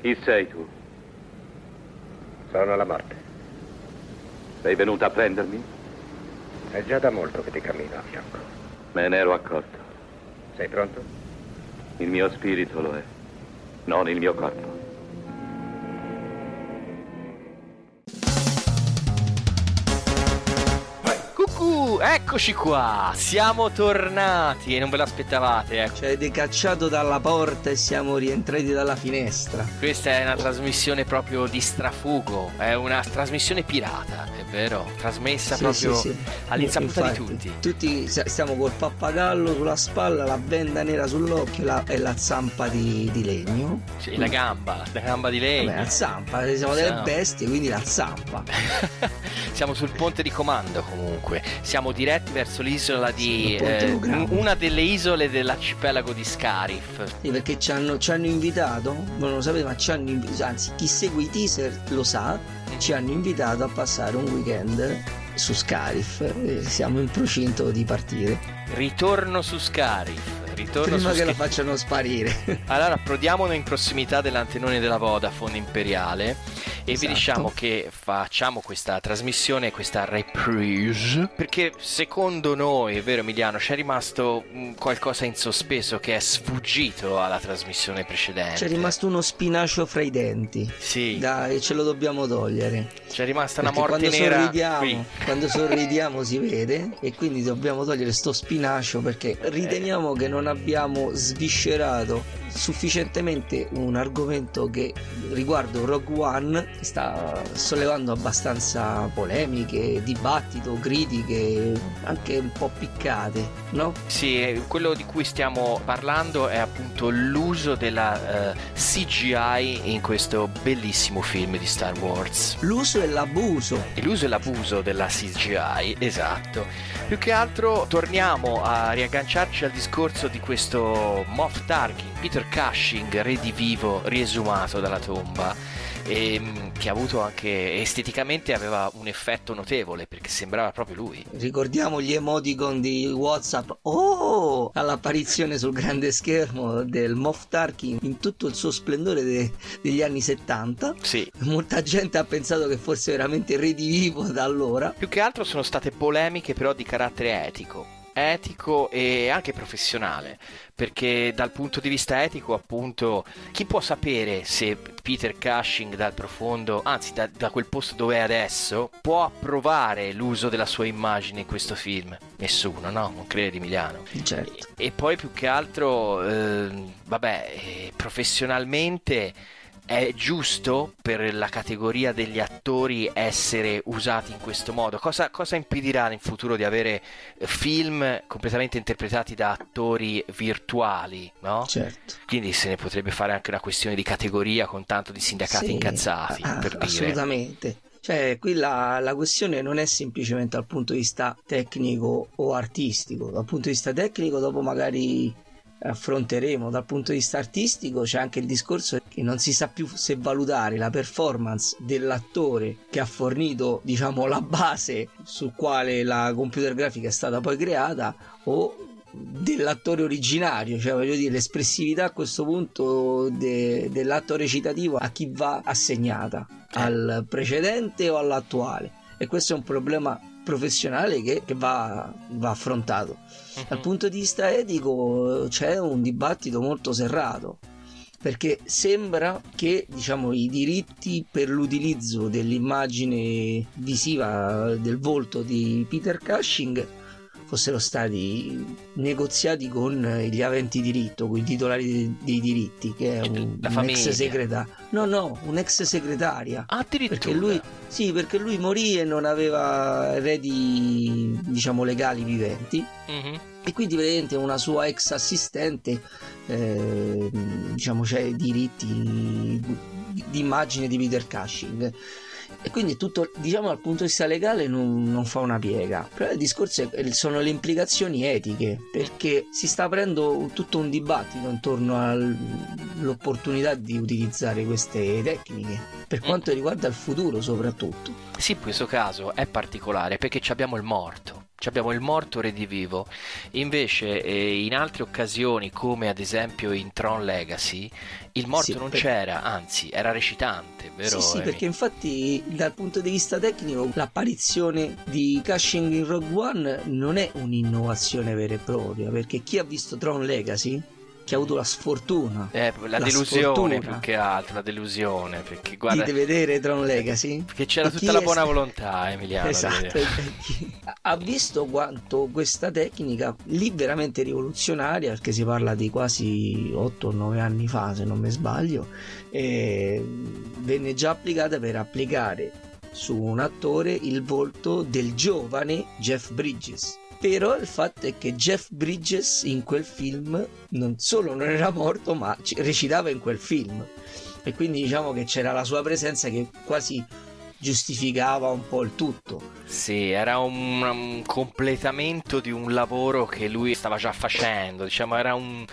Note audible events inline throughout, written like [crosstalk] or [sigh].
Chi sei tu? Sono la morte. Sei venuta a prendermi? È già da molto che ti cammino a fianco. Me ne ero accorto. Sei pronto? Il mio spirito lo è, non il mio corpo. Eccoci qua, siamo tornati e non ve l'aspettavate, ecco. Ci avete cacciato dalla porta e siamo rientrati dalla finestra. Questa è una trasmissione proprio di strafugo, è una trasmissione pirata, è vero? Trasmessa Sì, proprio sì, sì. all'insaputa di Infatti, tutti. Tutti sa- stiamo col pappagallo sulla spalla, la benda nera sull'occhio la- e la zampa di, di legno. Sì, la gamba, la gamba di legno. Vabbè, la zampa, siamo delle bestie, quindi la zampa. [laughs] Siamo sul ponte di comando comunque. Siamo diretti verso l'isola di eh, una delle isole dell'arcipelago di Scarif. Sì, perché ci hanno, ci hanno invitato, non lo sapete, ma ci hanno invitato, anzi chi segue i teaser lo sa, ci hanno invitato a passare un weekend su Scarif. Siamo in procinto di partire. Ritorno su Scarif. Ritorno Prima che Scarif. facciano sparire. Allora, approdiamo in prossimità dell'antenone della Vodafone Imperiale e vi Esatto. diciamo che facciamo questa trasmissione, questa reprise, perché secondo noi, è vero Emiliano, c'è rimasto mh, qualcosa in sospeso che è sfuggito alla trasmissione precedente. C'è rimasto uno spinacio fra i denti. Sì, Dai, ce lo dobbiamo togliere. c'è rimasta una Perché morte quando nera sorridiamo, qui. quando sorridiamo si vede e quindi dobbiamo togliere sto spinacio perché riteniamo che non abbiamo sviscerato sufficientemente un argomento che riguardo Rogue One sta sollevando abbastanza polemiche, dibattito, critiche, anche un po' piccate, no? Sì, eh, quello di cui stiamo parlando è appunto l'uso della eh, CGI in questo bellissimo film di Star Wars. L'uso e l'abuso. E l'uso e l'abuso della CGI, esatto. Più che altro torniamo a riagganciarci al discorso di questo Moff Tarkin, Peter Cushing, redivivo, riesumato dalla tomba, e, che ha avuto anche esteticamente aveva un effetto notevole perché sembrava proprio lui. Ricordiamo gli emoticon di Whatsapp. Oh! All'apparizione sul grande schermo del Moff Tarkin in tutto il suo splendore de- degli anni 70. Sì, Molta gente ha pensato che fosse veramente redivivo da allora. Più che altro sono state polemiche però di carattere etico. Etico e anche professionale, perché dal punto di vista etico, appunto, chi può sapere se Peter Cushing dal profondo, anzi da, da quel posto dove è adesso, può approvare l'uso della sua immagine in questo film? Nessuno, no? Non credi, Emiliano? Certo. E, e poi più che altro, ehm, vabbè, eh, professionalmente è giusto per la categoria degli attori essere usati in questo modo? Cosa, cosa impedirà in futuro di avere film completamente interpretati da attori virtuali, no? Certo. Quindi se ne potrebbe fare anche una questione di categoria con tanto di sindacati Sì, incazzati, ah, per dire. Assolutamente. Cioè, qui la, la questione non è semplicemente dal punto di vista tecnico o artistico. Dal punto di vista tecnico, dopo magari affronteremo. Dal punto di vista artistico, c'è anche il discorso che non si sa più se valutare la performance dell'attore che ha fornito, diciamo, la base su quale la computer grafica è stata poi creata o dell'attore originario, cioè voglio dire l'espressività a questo punto de- dell'atto recitativo a chi va assegnata, al precedente o all'attuale. E questo è un problema professionale che, che va, va affrontato. Dal Mhm. punto di vista etico c'è un dibattito molto serrato perché sembra che diciamo, i diritti per l'utilizzo dell'immagine visiva del volto di Peter Cushing fossero stati negoziati con gli aventi diritto, con i titolari dei, diritti, che è un, ex segretario. No, no, un ex segretaria. Addirittura. Perché lui, sì, perché lui morì e non aveva eredi, diciamo, legali viventi. Mhm. E quindi praticamente una sua ex assistente, eh, diciamo, c'è diritti di, di immagine di Peter Cushing e quindi tutto, diciamo dal punto di vista legale non, non fa una piega. Però il discorso è, sono le implicazioni etiche perché si sta aprendo tutto un dibattito intorno all'opportunità di utilizzare queste tecniche per quanto riguarda il futuro soprattutto. Sì questo caso è particolare perché abbiamo il morto abbiamo il morto redivivo. Invece, eh, in altre occasioni, come ad esempio in Tron Legacy, il morto sì, non per... c'era, anzi, era recitante, vero? Sì, sì, perché infatti, dal punto di vista tecnico, l'apparizione di Cushing in Rogue One non è un'innovazione vera e propria, perché chi ha visto Tron Legacy che ha avuto la sfortuna. Eh, la, la delusione sfortuna. più che altro, la delusione. Perché guarda. Di vedere Tron Legacy. Perché c'era e tutta la buona sta... Emiliano. [laughs] Esatto. [laughs] ha visto quanto questa tecnica lì veramente rivoluzionaria, perché si parla di quasi 8-9 anni fa, se non mi sbaglio, venne già applicata per applicare su un attore il volto del giovane Jeff Bridges però il fatto è che Jeff Bridges in quel film non solo non era morto, ma recitava in quel film. E quindi diciamo che c'era la sua presenza che quasi giustificava un po' il tutto. Sì, era un, un, completamento di un lavoro che lui stava già facendo, diciamo era un,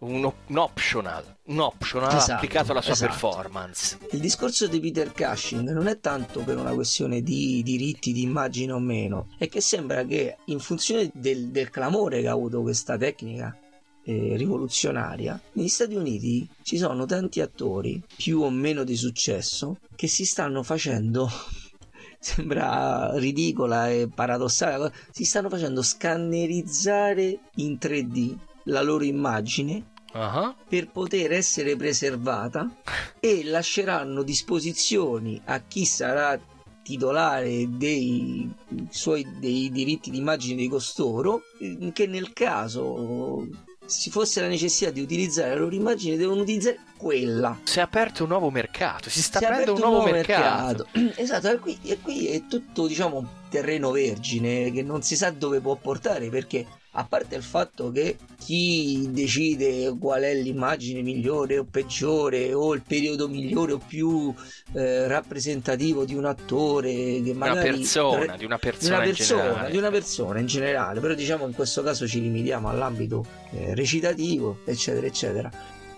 un, un optional, un optional esatto, applicato alla sua esatto. performance. Il discorso di Peter Cushing non è tanto per una questione di diritti di immagine o meno, è che sembra che in funzione del, del clamore che ha avuto questa tecnica eh, rivoluzionaria, negli Stati Uniti ci sono tanti attori, più o meno di successo, che si stanno facendo [laughs] sembra ridicola e paradossale, si stanno facendo scannerizzare in 3D la loro immagine uh-huh. per poter essere preservata e lasceranno disposizioni a chi sarà titolare dei suoi dei diritti d'immagine di costoro che nel caso ci fosse la necessità di utilizzare la loro immagine, devono utilizzare quella. Si è aperto un nuovo mercato, si sta si aprendo un nuovo, nuovo mercato. mercato. [clears throat] Esatto, e qui, e qui è tutto, diciamo, un terreno vergine che non si sa dove può portare perché a parte il fatto che chi decide qual è l'immagine migliore o peggiore o il periodo migliore o più eh, rappresentativo di un attore che magari una persona, di una persona, di una persona, di una persona in generale. Però diciamo in questo caso ci limitiamo all'ambito eh, recitativo eccetera eccetera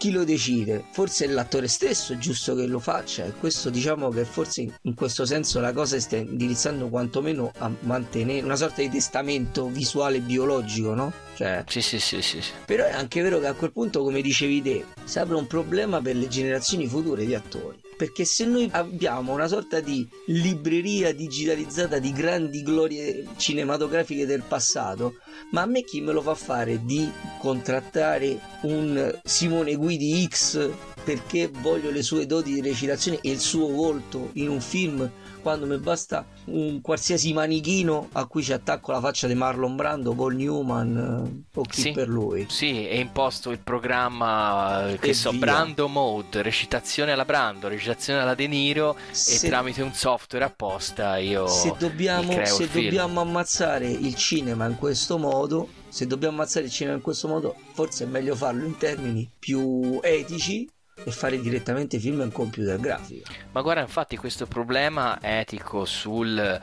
chi lo decide? Forse è l'attore stesso, è giusto che lo faccia e questo diciamo che forse in questo senso la cosa sta indirizzando quantomeno a mantenere una sorta di testamento visuale biologico, no? Cioè, sì, sì, sì, sì, Però è anche vero che a quel punto, come dicevi te, si apre un problema per le generazioni future di attori. Perché se noi abbiamo una sorta di libreria digitalizzata di grandi glorie cinematografiche del passato, ma a me chi me lo fa fare di contrattare un Simone Guidi X perché voglio le sue doti di recitazione e il suo volto in un film quando mi basta un qualsiasi manichino a cui ci attacco la faccia di Marlon Brando, Paul Newman eh, o chi sì, per lui. Sì, è imposto il programma eh, che e so, via. Brando Mode, recitazione alla Brando, recitazione alla De Niro se, e tramite un software apposta io se dobbiamo, se dobbiamo ammazzare il cinema in questo modo se dobbiamo ammazzare il cinema in questo modo, forse è meglio farlo in termini più etici e fare direttamente film in computer grafico. Ma guarda, infatti questo problema etico sulla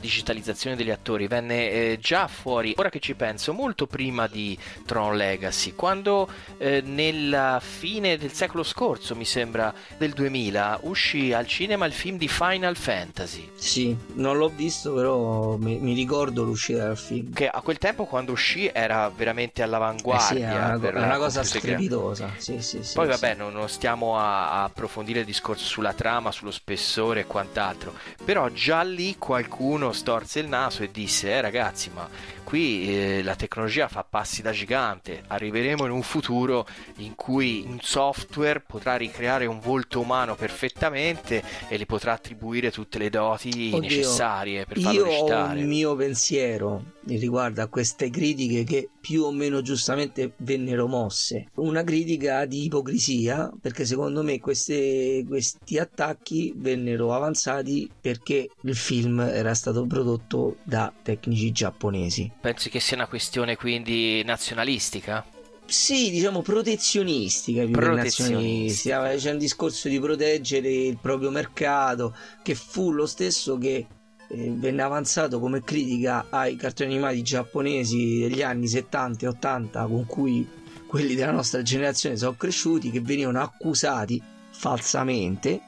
digitalizzazione degli attori venne eh, già fuori, ora che ci penso, molto prima di Tron Legacy, quando eh, nella fine del secolo scorso, mi sembra del 2000, uscì al cinema il film di Final Fantasy. Sì, non l'ho visto, però mi, mi ricordo l'uscita del film. Che a quel tempo quando uscì era veramente all'avanguardia. Eh sì, era una, una cosa strepitosa. Sì, sì, Poi vabbè, non, non stiamo a, a, approfondire il discorso sulla trama, sullo spessore e quant'altro, però già lì qualcuno storse il naso e disse, eh ragazzi, ma qui eh, la tecnologia fa passi da gigante, arriveremo in un futuro in cui un software potrà ricreare un volto umano perfettamente e gli potrà attribuire tutte le doti Oddio, necessarie per farlo io recitare. Io ho un mio pensiero riguardo a queste critiche che più o meno giustamente vennero mosse. Una critica di ipocrisia perché secondo me queste, questi attacchi vennero avanzati perché il film era stato prodotto da tecnici giapponesi. Pensi che sia una questione quindi nazionalistica? Sì, diciamo protezionistica più che nazionistica. C'è un discorso di proteggere il proprio mercato che fu lo stesso che eh, venne avanzato come critica ai cartoni animati giapponesi degli anni 70 e 80 con cui quelli della nostra generazione sono cresciuti che venivano accusati falsamente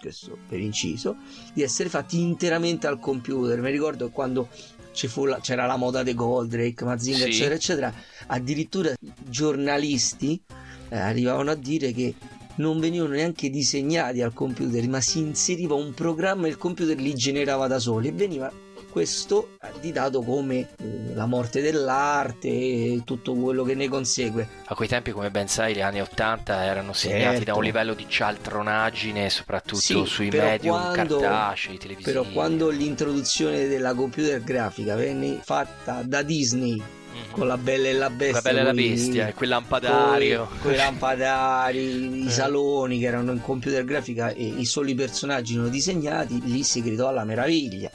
questo per inciso di essere fatti interamente al computer mi ricordo quando la, c'era la moda dei Goldrake, Mazinga, sì. eccetera, eccetera. Addirittura giornalisti eh, arrivavano a dire che non venivano neanche disegnati al computer, ma si inseriva un programma e il computer li generava da soli e veniva questo additato come eh, la morte dell'arte e tutto quello che ne consegue. A quei tempi, come ben sai, gli anni 80 erano segnati certo. da un livello di cialtronaggine, soprattutto sì, sui medium quando, cartacei, televisivi. Però quando l'introduzione della computer grafica venne fatta da Disney con la bella e la bestia. La bella e la bestia, quel lampadario. Quei lampadari, [laughs] i eh. saloni che erano in computer grafica e i soli personaggi non disegnati, lì si gridò alla meraviglia.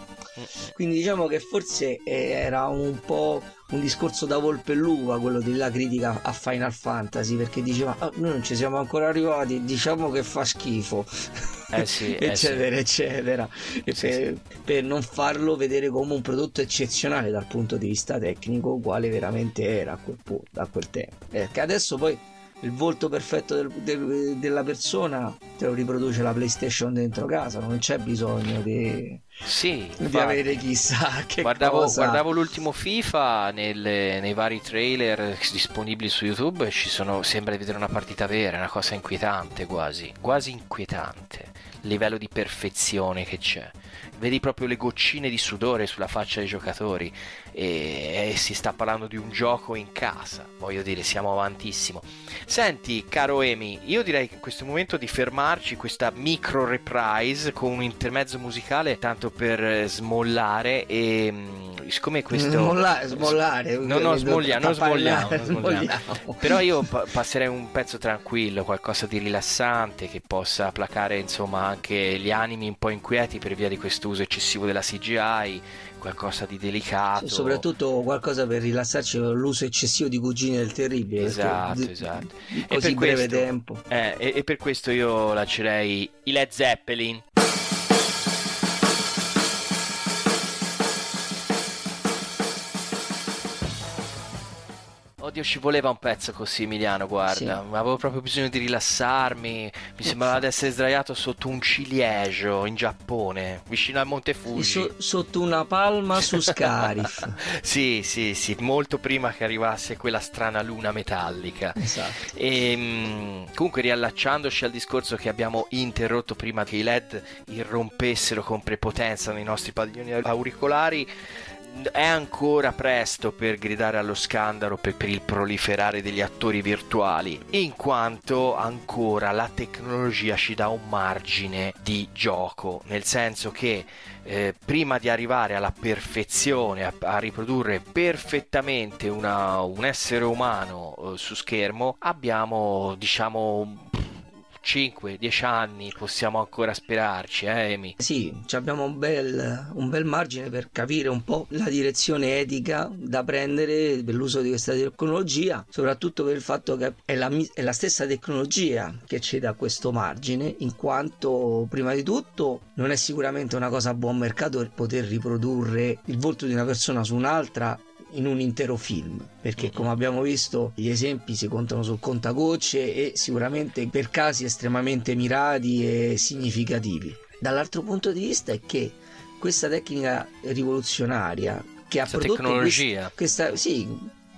Quindi diciamo che forse eh, era un po' un discorso da volpe e l'uva quello della critica a Final Fantasy perché diceva oh, noi non ci siamo ancora arrivati, diciamo che fa schifo. [laughs] [laughs] Eh sì, eccetera, eh sì. eccetera. Per, sì. per, non farlo vedere come un prodotto eccezionale dal punto di vista tecnico, quale veramente era a quel, punto, a quel tempo. Perché adesso poi il volto perfetto del, del, della persona te lo riproduce la PlayStation dentro casa, non c'è bisogno di, sì, di avere chissà che guardavo, cosa. Guardavo l'ultimo FIFA nelle, nei vari trailer disponibili su YouTube e ci sono, sembra di vedere una partita vera, una cosa inquietante quasi, quasi inquietante, il livello di perfezione che c'è vedi proprio le goccine di sudore sulla faccia dei giocatori e, e, si sta parlando di un gioco in casa, voglio dire, siamo avantissimo. Senti, caro Emi, io direi che in questo momento di fermarci questa micro reprise con un intermezzo musicale tanto per smollare e mm, siccome questo Smolla, smollare no no smoglia, non smogliamo, non smogliamo. però io [laughs] pa- passerei un pezzo tranquillo qualcosa di rilassante che possa placare insomma anche gli animi un po' inquieti per via di questo uso eccessivo della CGI qualcosa di delicato. Sì, soprattutto qualcosa per rilassarci l'uso eccessivo di cugine del terribile. Esatto, d- esatto. D- così breve questo, tempo. Eh, e, e per questo io lancerei i Led Zeppelin. Oddio, ci voleva un pezzo così, Emiliano. Guarda, sì. avevo proprio bisogno di rilassarmi. Mi sembrava di essere sdraiato sotto un ciliegio in Giappone, vicino al Monte Fuji. So, sotto una palma su Scarif. [laughs] sì, sì, sì, molto prima che arrivasse quella strana luna metallica. Esatto. E, ehm, comunque, riallacciandoci al discorso che abbiamo interrotto prima che i LED irrompessero con prepotenza nei nostri padiglioni auricolari è ancora presto per gridare allo scandalo per, per, il proliferare degli attori virtuali, in quanto ancora la tecnologia ci dà un margine di gioco, nel senso che eh, prima di arrivare alla perfezione, a, a riprodurre perfettamente una, un essere umano eh, su schermo, abbiamo diciamo 5-10 anni possiamo ancora sperarci, eh Emi? Sì, abbiamo un bel, un bel margine per capire un po' la direzione etica da prendere per l'uso di questa tecnologia, soprattutto per il fatto che è la, è la stessa tecnologia che ci dà questo margine, in quanto prima di tutto non è sicuramente una cosa a buon mercato poter riprodurre il volto di una persona su un'altra in un intero film perché come abbiamo visto gli esempi si contano sul contagocce e sicuramente per casi estremamente mirati e significativi. Dall'altro punto di vista è che questa tecnica rivoluzionaria che ha prodotto questa, questa sì,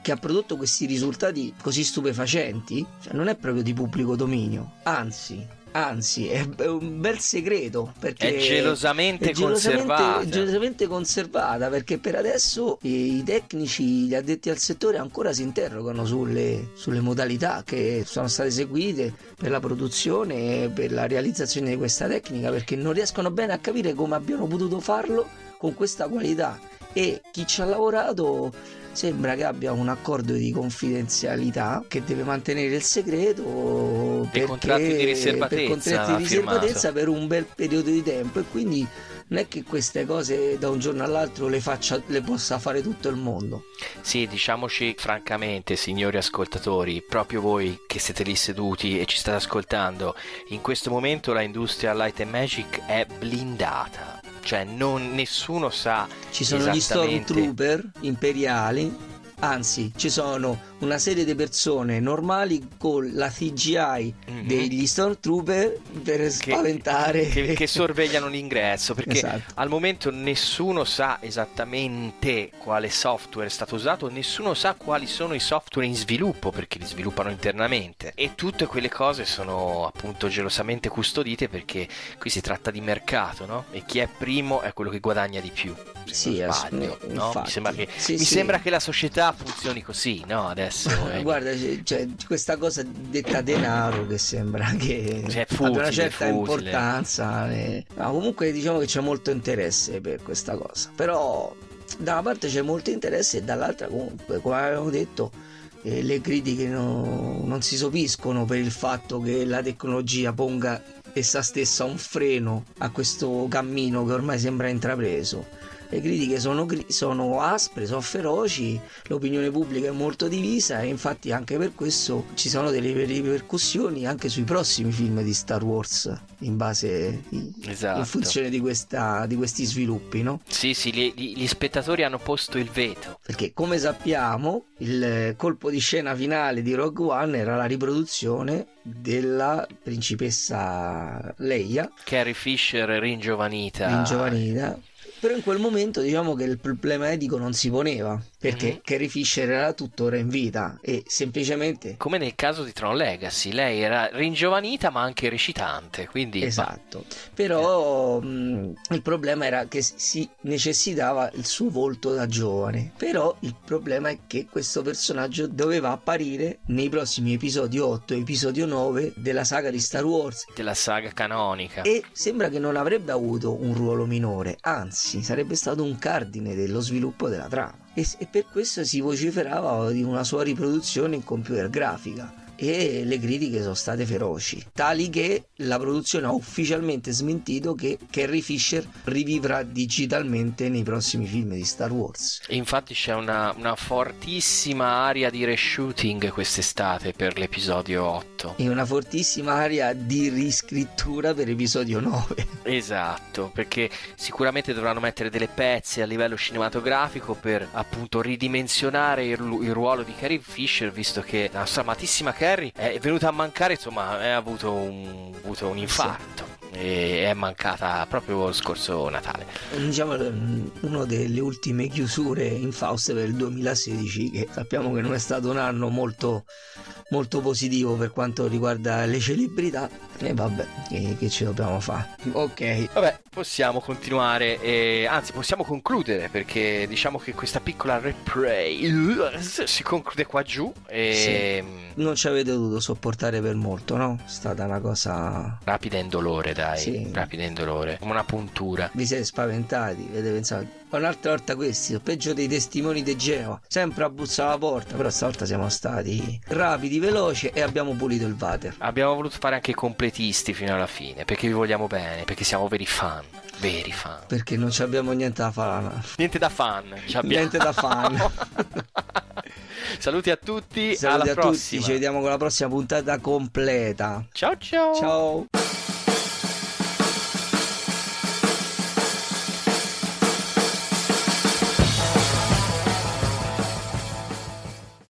che ha prodotto questi risultati così stupefacenti cioè non è proprio di pubblico dominio anzi anzi è un bel segreto perché è gelosamente, è gelosamente conservata. gelosamente conservata perché per adesso i tecnici gli addetti al settore ancora si interrogano sulle, sulle modalità che sono state seguite per la produzione e per la realizzazione di questa tecnica perché non riescono bene a capire come abbiano potuto farlo con questa qualità e chi ci ha lavorato sembra che abbia un accordo di confidenzialità che deve mantenere il segreto per contratti di riservatezza, per, contratti di riservatezza per un bel periodo di tempo e quindi non è che queste cose da un giorno all'altro le, faccia, le possa fare tutto il mondo. Sì, diciamoci francamente, signori ascoltatori, proprio voi che siete lì seduti e ci state ascoltando, in questo momento la industria Light and Magic è blindata. Cioè, non, nessuno sa. Ci sono gli Stormtrooper imperiali anzi ci sono una serie di persone normali con la CGI mm-hmm. degli Stormtrooper per che, spaventare che, che, sorvegliano l'ingresso perché esatto. al momento nessuno sa esattamente quale software è stato usato nessuno sa quali sono i software in sviluppo perché li sviluppano internamente e tutte quelle cose sono appunto gelosamente custodite perché qui si tratta di mercato no? e chi è primo è quello che guadagna di più sì, sbaglio, no? mi, sembra che, sì, mi sì. sembra che la società funzioni così no? adesso. Eh. Guarda, cioè, questa cosa detta denaro che sembra che cioè, futile, abbia una certa futile. importanza. Eh. No, comunque diciamo che c'è molto interesse per questa cosa. Però da una parte c'è molto interesse e dall'altra comunque, come avevo detto, eh, le critiche no, non si sopiscono per il fatto che la tecnologia ponga essa stessa un freno a questo cammino che ormai sembra intrapreso le critiche sono, sono aspre, sono feroci, l'opinione pubblica è molto divisa e infatti anche per questo ci sono delle ripercussioni anche sui prossimi film di Star Wars in base esatto. in funzione di, questa, di, questi sviluppi no? sì sì gli, gli spettatori hanno posto il veto perché come sappiamo il colpo di scena finale di Rogue One era la riproduzione della principessa Leia Carrie Fisher ringiovanita ringiovanita però in quel momento diciamo che il problema etico non si poneva perché mm-hmm. Carrie Fisher era tuttora in vita e semplicemente come nel caso di Tron Legacy lei era ringiovanita ma anche recitante quindi esatto. Però eh. mh, il problema era che si necessitava il suo volto da giovane. Però il problema è che questo personaggio doveva apparire nei prossimi episodi 8 e episodio 9 della saga di Star Wars. Della saga canonica. E sembra che non avrebbe avuto un ruolo minore anzi sarebbe stato un cardine dello sviluppo della trama e, e per questo si vociferava di una sua riproduzione in computer grafica e le critiche sono state feroci, tali che la produzione ha ufficialmente smentito che Carrie Fisher rivivrà digitalmente nei prossimi film di Star Wars. Infatti c'è una, una fortissima aria di reshooting quest'estate per l'episodio 8. E una fortissima aria di riscrittura per l'episodio 9. [laughs] Esatto, perché sicuramente dovranno mettere delle pezze a livello cinematografico per appunto ridimensionare il, il ruolo di Carrie Fisher, visto che la nostra amatissima Carrie Carrie è venuta a mancare, insomma, ha avuto un, avuto un infarto. Sì. E è mancata proprio lo scorso Natale. Diciamo una delle ultime chiusure in Faust per il 2016, che sappiamo che non è stato un anno molto molto positivo per quanto riguarda le celebrità e vabbè che, che ci dobbiamo fare ok vabbè possiamo continuare e anzi possiamo concludere perché diciamo che questa piccola replay si conclude qua giù e sì. non ci avete dovuto sopportare per molto no? è stata una cosa rapida e indolore dai sì. rapida e indolore come una puntura vi siete spaventati avete pensato un'altra volta questi, peggio dei testimoni di Genova, sempre a bussare alla porta, però stavolta siamo stati rapidi, veloci e abbiamo pulito il water. Abbiamo voluto fare anche i completisti fino alla fine, perché vi vogliamo bene, perché siamo veri fan. Veri fan. Perché non abbiamo niente da fare. Niente da fan. Niente da fan. [laughs] Saluti a tutti. Saluti alla a prossima. tutti. Ci vediamo con la prossima puntata completa. Ciao ciao. Ciao.